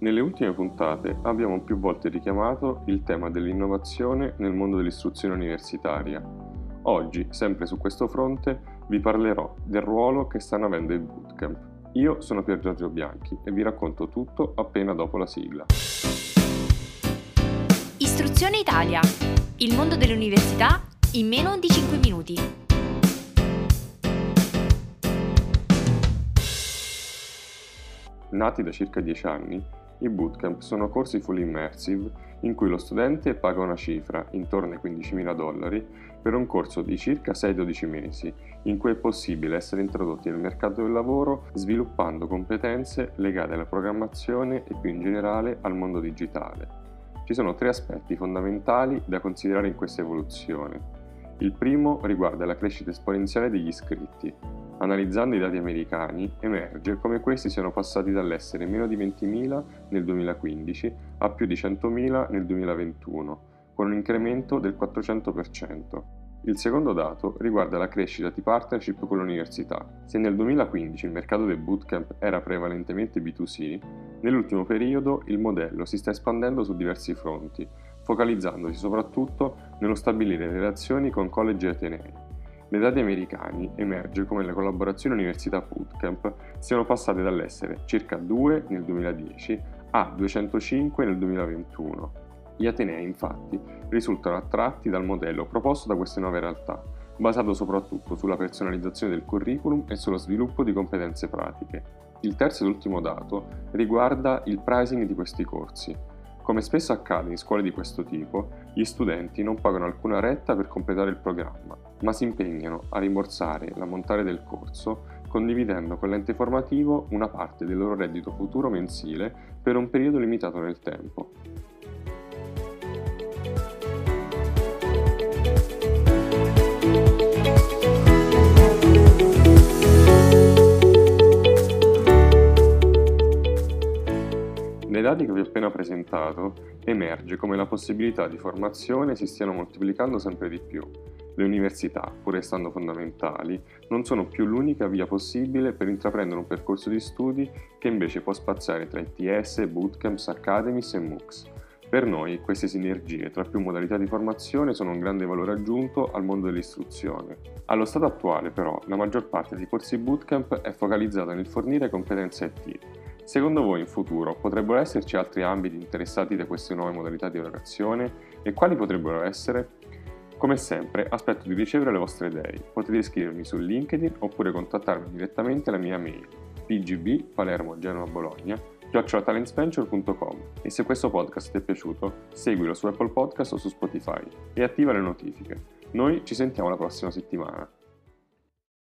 Nelle ultime puntate abbiamo più volte richiamato il tema dell'innovazione nel mondo dell'istruzione universitaria. Oggi, sempre su questo fronte, vi parlerò del ruolo che stanno avendo i bootcamp. Io sono Pier Giorgio Bianchi e vi racconto tutto appena dopo la sigla. Istruzione Italia, il mondo delle università in meno di 5 minuti. Nati da circa 10 anni, i bootcamp sono corsi full immersive in cui lo studente paga una cifra, intorno ai 15.000 dollari, per un corso di circa 6-12 mesi, in cui è possibile essere introdotti nel mercato del lavoro sviluppando competenze legate alla programmazione e più in generale al mondo digitale. Ci sono tre aspetti fondamentali da considerare in questa evoluzione. Il primo riguarda la crescita esponenziale degli iscritti, Analizzando i dati americani, emerge come questi siano passati dall'essere meno di 20.000 nel 2015 a più di 100.000 nel 2021, con un incremento del 400%. Il secondo dato riguarda la crescita di partnership con l'università. Se nel 2015 il mercato del bootcamp era prevalentemente B2C, nell'ultimo periodo il modello si sta espandendo su diversi fronti, focalizzandosi soprattutto nello stabilire relazioni con college e atenei. Nei dati americani emerge come le collaborazioni università bootcamp siano passate dall'essere circa 2 nel 2010 a 205 nel 2021. Gli Atenei infatti risultano attratti dal modello proposto da queste nuove realtà, basato soprattutto sulla personalizzazione del curriculum e sullo sviluppo di competenze pratiche. Il terzo ed ultimo dato riguarda il pricing di questi corsi. Come spesso accade in scuole di questo tipo, gli studenti non pagano alcuna retta per completare il programma, ma si impegnano a rimborsare l'ammontare del corso condividendo con l'ente formativo una parte del loro reddito futuro mensile per un periodo limitato nel tempo. Dati che vi ho appena presentato emerge come la possibilità di formazione si stiano moltiplicando sempre di più. Le università, pur restando fondamentali, non sono più l'unica via possibile per intraprendere un percorso di studi che invece può spaziare tra ITS, bootcamps, academies e MOOCs. Per noi queste sinergie tra più modalità di formazione sono un grande valore aggiunto al mondo dell'istruzione. Allo stato attuale però la maggior parte dei corsi bootcamp è focalizzata nel fornire competenze IT Secondo voi in futuro potrebbero esserci altri ambiti interessati da queste nuove modalità di erogazione e quali potrebbero essere? Come sempre aspetto di ricevere le vostre idee, potete iscrivermi su LinkedIn oppure contattarmi direttamente alla mia mail pgb palermo genova bologna chiocciolatalentsventure.com e se questo podcast ti è piaciuto seguilo su Apple Podcast o su Spotify e attiva le notifiche. Noi ci sentiamo la prossima settimana.